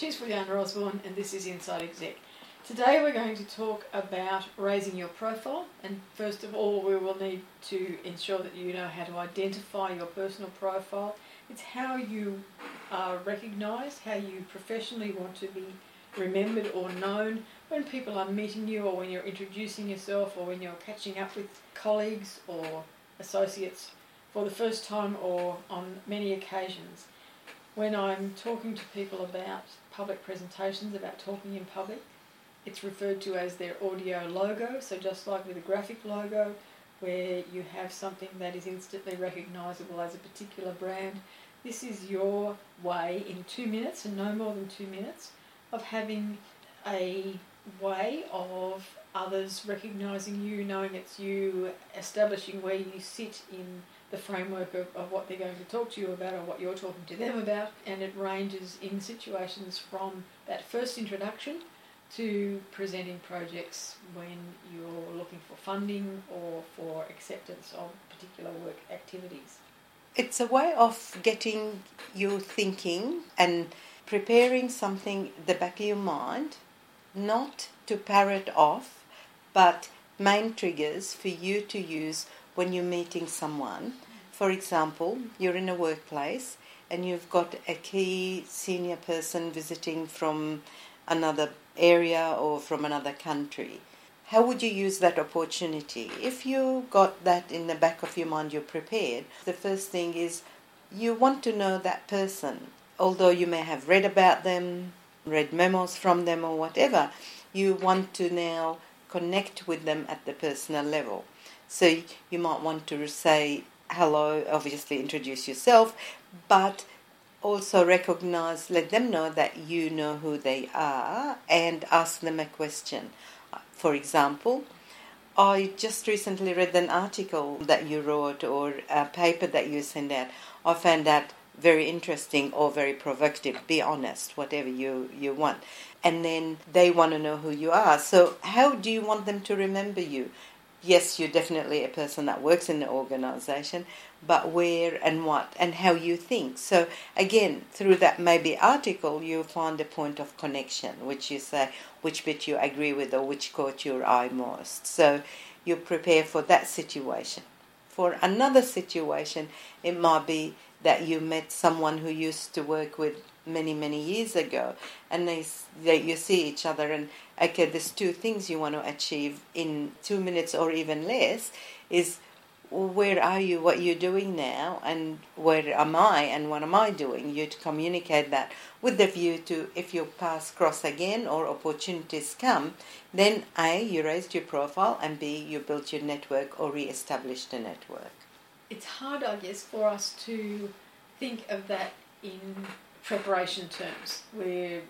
She's Brianna Osborne, and this is Inside Exec. Today we're going to talk about raising your profile, and first of all, we will need to ensure that you know how to identify your personal profile. It's how you are recognised, how you professionally want to be remembered or known when people are meeting you, or when you're introducing yourself, or when you're catching up with colleagues or associates for the first time or on many occasions when I'm talking to people about public presentations, about talking in public, it's referred to as their audio logo. So, just like with a graphic logo, where you have something that is instantly recognisable as a particular brand, this is your way in two minutes and no more than two minutes of having a way of others recognising you, knowing it's you, establishing where you sit in the framework of, of what they're going to talk to you about or what you're talking to them about. And it ranges in situations from that first introduction to presenting projects when you're looking for funding or for acceptance of particular work activities. It's a way of getting you thinking and preparing something the back of your mind, not to parrot off, but main triggers for you to use when you're meeting someone. For example, you're in a workplace and you've got a key senior person visiting from another area or from another country. How would you use that opportunity? If you got that in the back of your mind, you're prepared. The first thing is you want to know that person. Although you may have read about them, read memos from them, or whatever, you want to now connect with them at the personal level. So you might want to say hello, obviously introduce yourself, but also recognize, let them know that you know who they are and ask them a question. For example, I just recently read an article that you wrote or a paper that you sent out. I found that very interesting or very provocative. Be honest, whatever you, you want. And then they want to know who you are. So, how do you want them to remember you? Yes, you're definitely a person that works in the organization, but where and what and how you think. So again, through that maybe article, you find a point of connection, which you say which bit you agree with or which caught your eye most. So you prepare for that situation. For another situation, it might be that you met someone who used to work with many many years ago. And they, they you see each other and okay there's two things you want to achieve in two minutes or even less is where are you what you're doing now and where am i and what am i doing? You to communicate that with the view to if your paths cross again or opportunities come then a you raised your profile and b you built your network or re-established a network. It's hard i guess for us to think of that in preparation terms. We're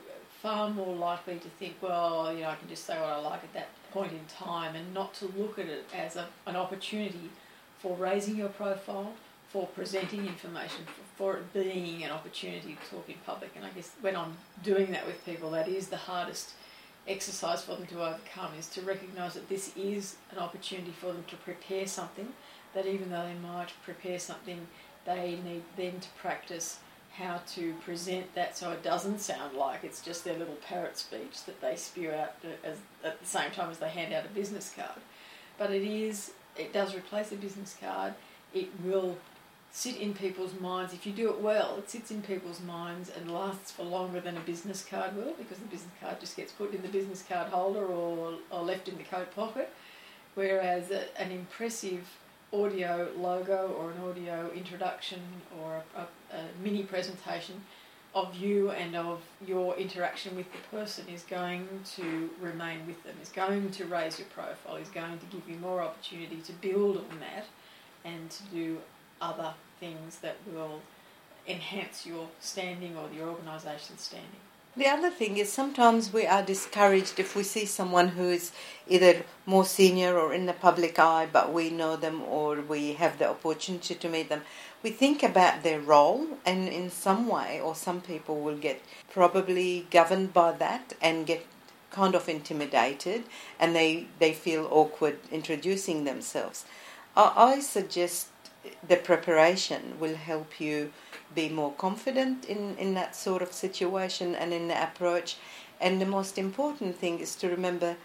far more likely to think, well, you know, I can just say what I like at that point in time and not to look at it as a, an opportunity for raising your profile, for presenting information, for, for it being an opportunity to talk in public. And I guess when I'm doing that with people, that is the hardest exercise for them to overcome is to recognise that this is an opportunity for them to prepare something, that even though they might prepare something, they need then to practice how to present that so it doesn't sound like it's just their little parrot speech that they spew out as, at the same time as they hand out a business card. But it is, it does replace a business card. It will sit in people's minds. If you do it well, it sits in people's minds and lasts for longer than a business card will because the business card just gets put in the business card holder or, or left in the coat pocket. Whereas an impressive audio logo or an audio introduction or a, a, a, mini presentation of you and of your interaction with the person is going to remain with them, is going to raise your profile, is going to give you more opportunity to build on that and to do other things that will enhance your standing or your organisation's standing. The other thing is sometimes we are discouraged if we see someone who is either more senior or in the public eye, but we know them or we have the opportunity to meet them. We think about their role, and in some way, or some people will get probably governed by that and get kind of intimidated and they, they feel awkward introducing themselves. I, I suggest the preparation will help you be more confident in, in that sort of situation and in the approach. And the most important thing is to remember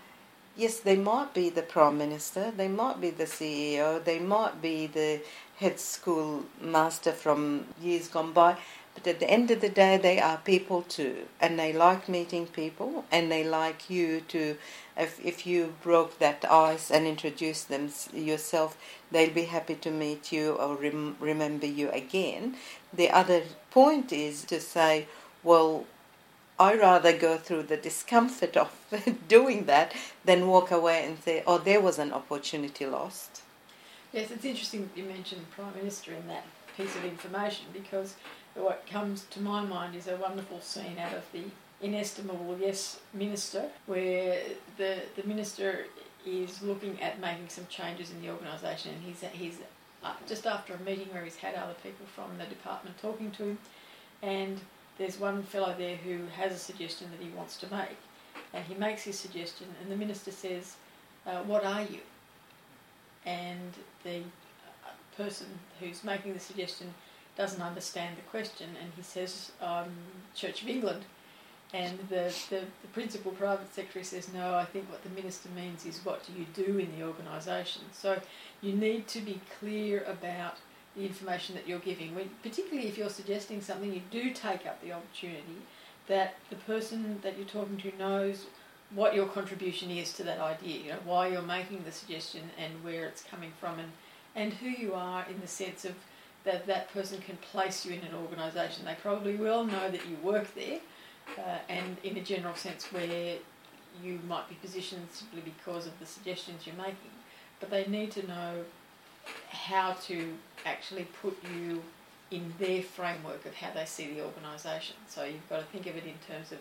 yes, they might be the Prime Minister, they might be the CEO, they might be the head school master from years gone by, but at the end of the day, they are people too, and they like meeting people, and they like you to. If, if you broke that ice and introduced them yourself, they'll be happy to meet you or rem- remember you again. The other point is to say, well, I rather go through the discomfort of doing that than walk away and say, oh, there was an opportunity lost. Yes, it's interesting that you mentioned Prime Minister in that piece of information because what comes to my mind is a wonderful scene out of the inestimable Yes Minister, where the the minister is looking at making some changes in the organisation, and he's he's just after a meeting where he's had other people from the department talking to him, and there's one fellow there who has a suggestion that he wants to make, and he makes his suggestion, and the minister says, uh, "What are you?" And the uh, person who's making the suggestion doesn't understand the question, and he says, um, Church of England. And the, the, the, principal private secretary says, no, I think what the minister means is what do you do in the organisation. So you need to be clear about the information that you're giving. When, particularly if you're suggesting something, you do take up the opportunity that the person that you're talking to knows what your contribution is to that idea, you know, why you're making the suggestion and where it's coming from and, and who you are in the sense of that that person can place you in an organisation. They probably will know that you work there, uh, and in a general sense where you might be positioned simply because of the suggestions you're making. But they need to know how to actually put you in their framework of how they see the organisation. So you've got to think of it in terms of,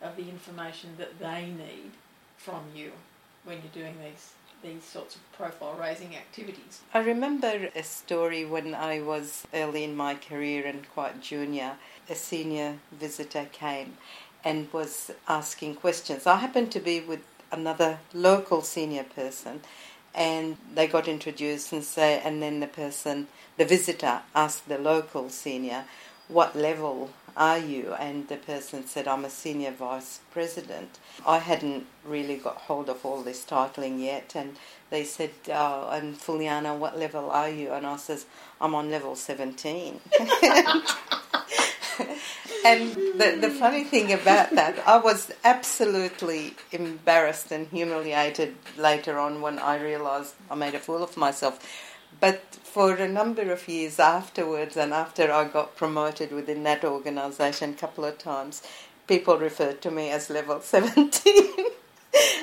of the information that they need from you when you're doing these these sorts of profile raising activities. I remember a story when I was early in my career and quite junior. A senior visitor came and was asking questions. I happened to be with another local senior person and they got introduced and say and then the person the visitor asked the local senior what level are you? And the person said, I'm a senior vice president. I hadn't really got hold of all this titling yet. And they said, oh, and Fuliana, what level are you? And I says, I'm on level 17. and the, the funny thing about that, I was absolutely embarrassed and humiliated later on when I realised I made a fool of myself but for a number of years afterwards, and after I got promoted within that organisation a couple of times, people referred to me as level 17.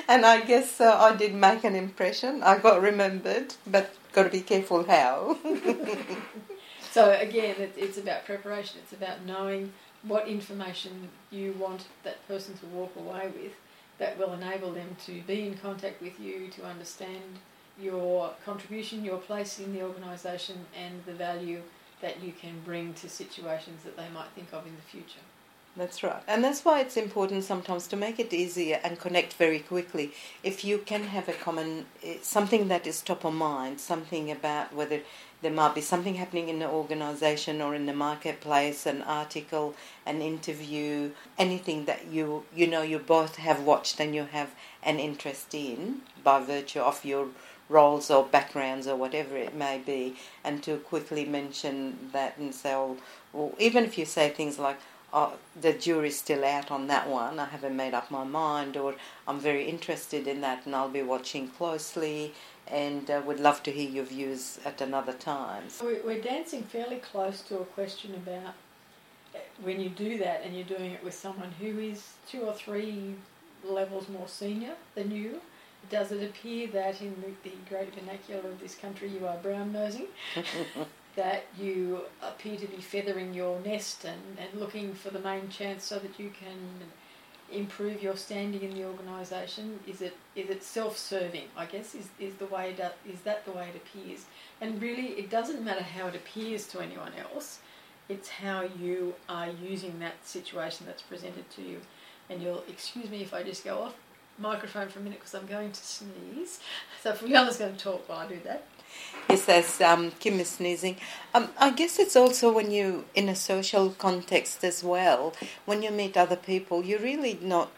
and I guess uh, I did make an impression. I got remembered, but got to be careful how. so, again, it, it's about preparation, it's about knowing what information you want that person to walk away with that will enable them to be in contact with you, to understand your contribution, your place in the organisation, and the value that you can bring to situations that they might think of in the future. That's right. And that's why it's important sometimes to make it easier and connect very quickly. If you can have a common, eh, something that is top of mind, something about whether there might be something happening in the organization or in the marketplace, an article, an interview, anything that you, you know you both have watched and you have an interest in by virtue of your roles or backgrounds or whatever it may be, and to quickly mention that and say, oh, well, even if you say things like, oh, the jury's still out on that one, I haven't made up my mind, or I'm very interested in that and I'll be watching closely and uh, would love to hear your views at another time. We're dancing fairly close to a question about uh, when you do that and you're doing it with someone who is two or three levels more senior than you does it appear that in the, the great vernacular of this country you are brown nosing? that you appear to be feathering your nest and, and looking for the main chance so that you can improve your standing in the organisation? Is it is it self-serving? I guess is is the way that is that the way it appears? And really, it doesn't matter how it appears to anyone else. It's how you are using that situation that's presented to you. And you'll excuse me if I just go off microphone for a minute because I'm going to sneeze. So if Rihanna's going to talk while I do that. Yes, as um, Kim is sneezing. Um, I guess it's also when you in a social context as well. When you meet other people, you really not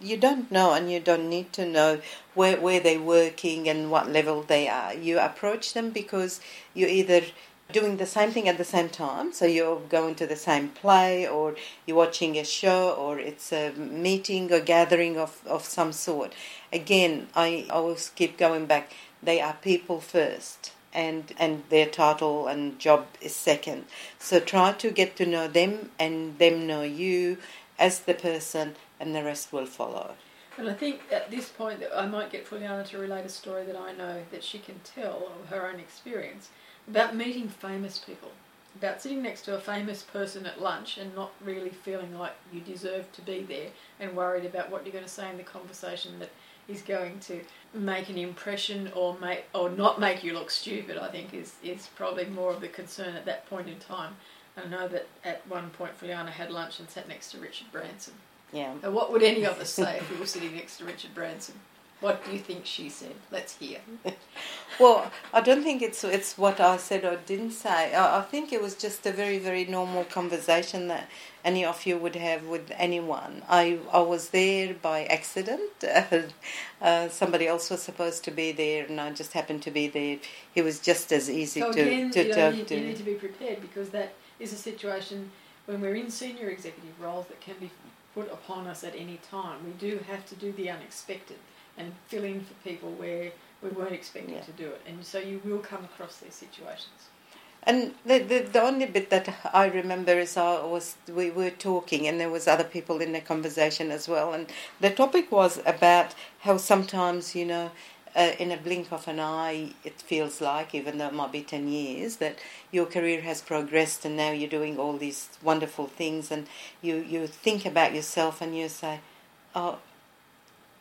you don't know and you don't need to know where where they're working and what level they are. You approach them because you either doing the same thing at the same time. So you're going to the same play, or you're watching a show, or it's a meeting or gathering of, of some sort. Again, I always keep going back. They are people first, and and their title and job is second. So try to get to know them, and them know you as the person, and the rest will follow. And I think at this point that I might get Fuliana to relate a story that I know that she can tell of her own experience about meeting famous people, about sitting next to a famous person at lunch and not really feeling like you deserve to be there and worried about what you're going to say in the conversation that is going to make an impression or make or not make you look stupid. I think is is probably more of the concern at that point in time. I know that at one point Fuliana had lunch and sat next to Richard Branson. Yeah. What would any of us say if we were sitting next to Richard Branson? What do you think she said? Let's hear. well, I don't think it's it's what I said or didn't say. I, I, think it was just a very very normal conversation that any of you would have with anyone. I I was there by accident. uh, somebody else was supposed to be there, and I just happened to be there. It was just as easy so to again, to you talk you, to. You need to be prepared because that is a situation when we're in senior executive roles that can be put upon us at any time. We do have to do the unexpected and fill in for people where we weren't expecting yeah. to do it. And so you will come across these situations. And the, the, the only bit that I remember is I was we were talking and there was other people in the conversation as well and the topic was about how sometimes you know uh, in a blink of an eye it feels like even though it might be 10 years that your career has progressed and now you're doing all these wonderful things and you you think about yourself and you say oh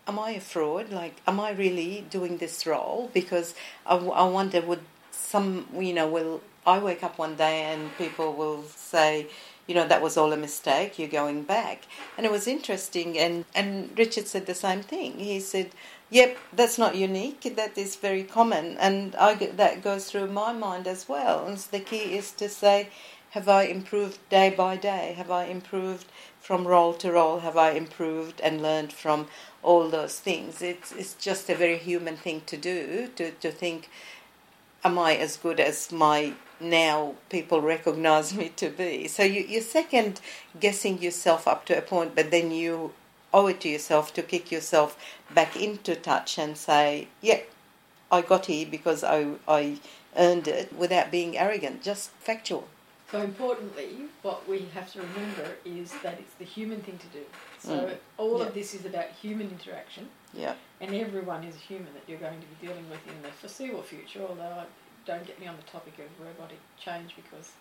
am I a fraud? Like, am I really doing this role? Because I, I wonder, would some, you know, will I wake up one day and people will say, you know, that was all a mistake, you're going back. And it was interesting. And, and Richard said the same thing. He said, yep, that's not unique, that is very common. And I, that goes through my mind as well. And so the key is to say, have I improved day by day? Have I improved from role to role? Have I improved and learned from all those things. It's it's just a very human thing to do to to think, am I as good as my now people recognize me to be? So you you're second guessing yourself up to a point, but then you owe it to yourself to kick yourself back into touch and say, yeah, I got here because I I earned it without being arrogant, just factual. So importantly, what we have to remember is that it's the human thing to do. So mm. all yeah. of this is about human interaction. Yeah. And everyone is a human that you're going to be dealing with in the foreseeable future, although I don't get me on the topic of robotic change because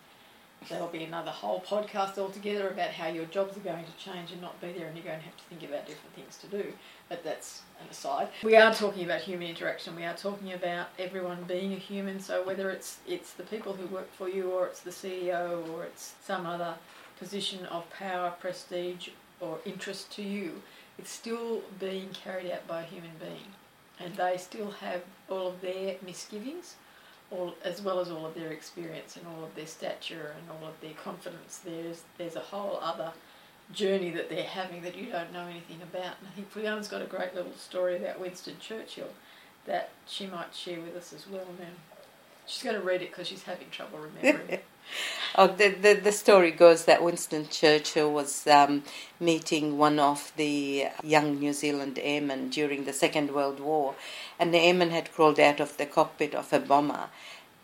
there'll be another whole podcast altogether about how your jobs are going to change and not be there and you're going to have to think about different things to do. But that's an aside. We are talking about human interaction. We are talking about everyone being a human. So whether it's it's the people who work for you or it's the CEO or it's some other position of power, prestige or interest to you, it's still being carried out by a human being. And they still have all of their misgivings all as well as all of their experience and all of their stature and all of their confidence. There's there's a whole other journey that they're having that you don't know anything about. And I think Fiona's got a great little story about Winston Churchill that she might share with us as well now. She's going to read it because she's having trouble remembering. oh, the, the, the story goes that Winston Churchill was um, meeting one of the young New Zealand airmen during the Second World War, and the airman had crawled out of the cockpit of a bomber.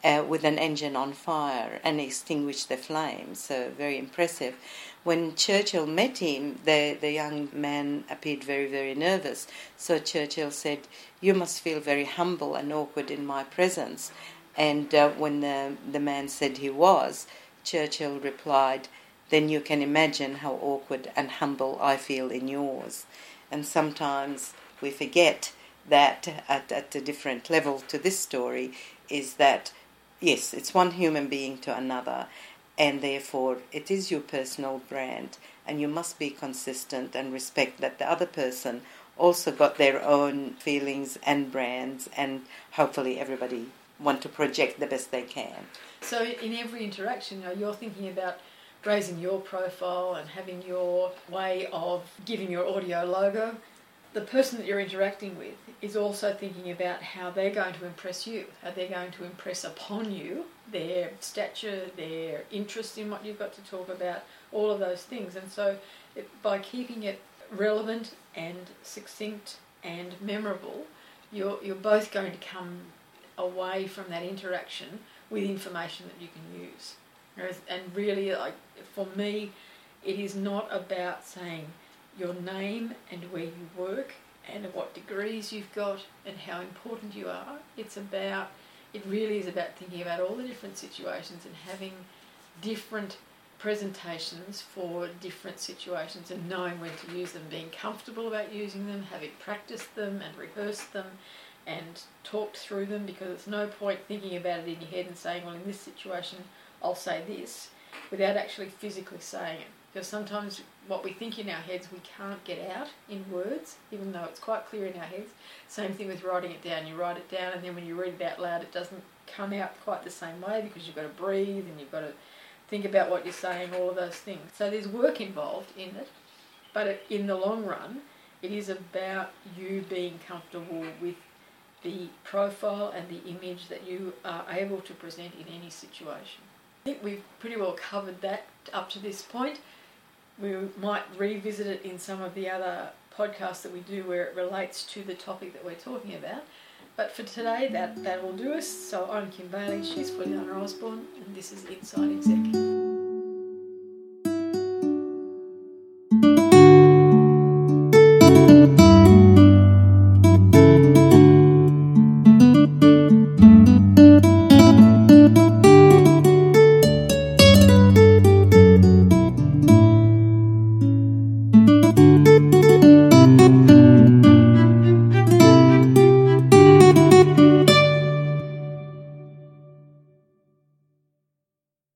Uh, with an engine on fire and extinguished the flames, so very impressive. When Churchill met him, the, the young man appeared very, very nervous. So Churchill said, You must feel very humble and awkward in my presence. And uh, when the, the man said he was, Churchill replied, Then you can imagine how awkward and humble I feel in yours. And sometimes we forget that at, at a different level to this story is that, yes, it's one human being to another, and therefore it is your personal brand, and you must be consistent and respect that the other person also got their own feelings and brands, and hopefully everybody want to project the best they can. So in every interaction, you know, you're thinking about raising your profile and having your way of giving your audio logo. The person that you're interacting with is also thinking about how they're going to impress you, how they're going to impress upon you, their stature, their interest in what you've got to talk about, all of those things. And so it, by keeping it relevant and succinct and memorable, you're, you're both going to come away from that interaction with information that you can use. And really, like for me, it is not about saying your name and where you work and what degrees you've got and how important you are. It's about, it really is about thinking about all the different situations and having different presentations for different situations and knowing when to use them, being comfortable about using them, having practiced them and rehearsed them and talked through them because it's no point thinking about it in your head and saying, well, in this situation, I'll say this without actually physically saying it. Because sometimes what we think in our heads we can't get out in words, even though it's quite clear in our heads. Same thing with writing it down. You write it down, and then when you read it out loud, it doesn't come out quite the same way because you've got to breathe and you've got to think about what you're saying, all of those things. So there's work involved in it, but in the long run, it is about you being comfortable with the profile and the image that you are able to present in any situation. I think we've pretty well covered that up to this point. We might revisit it in some of the other podcasts that we do where it relates to the topic that we're talking about. But for today, that, that will do us. So I'm Kim Bailey, she's Juliana Osborne, and this is Inside Exec.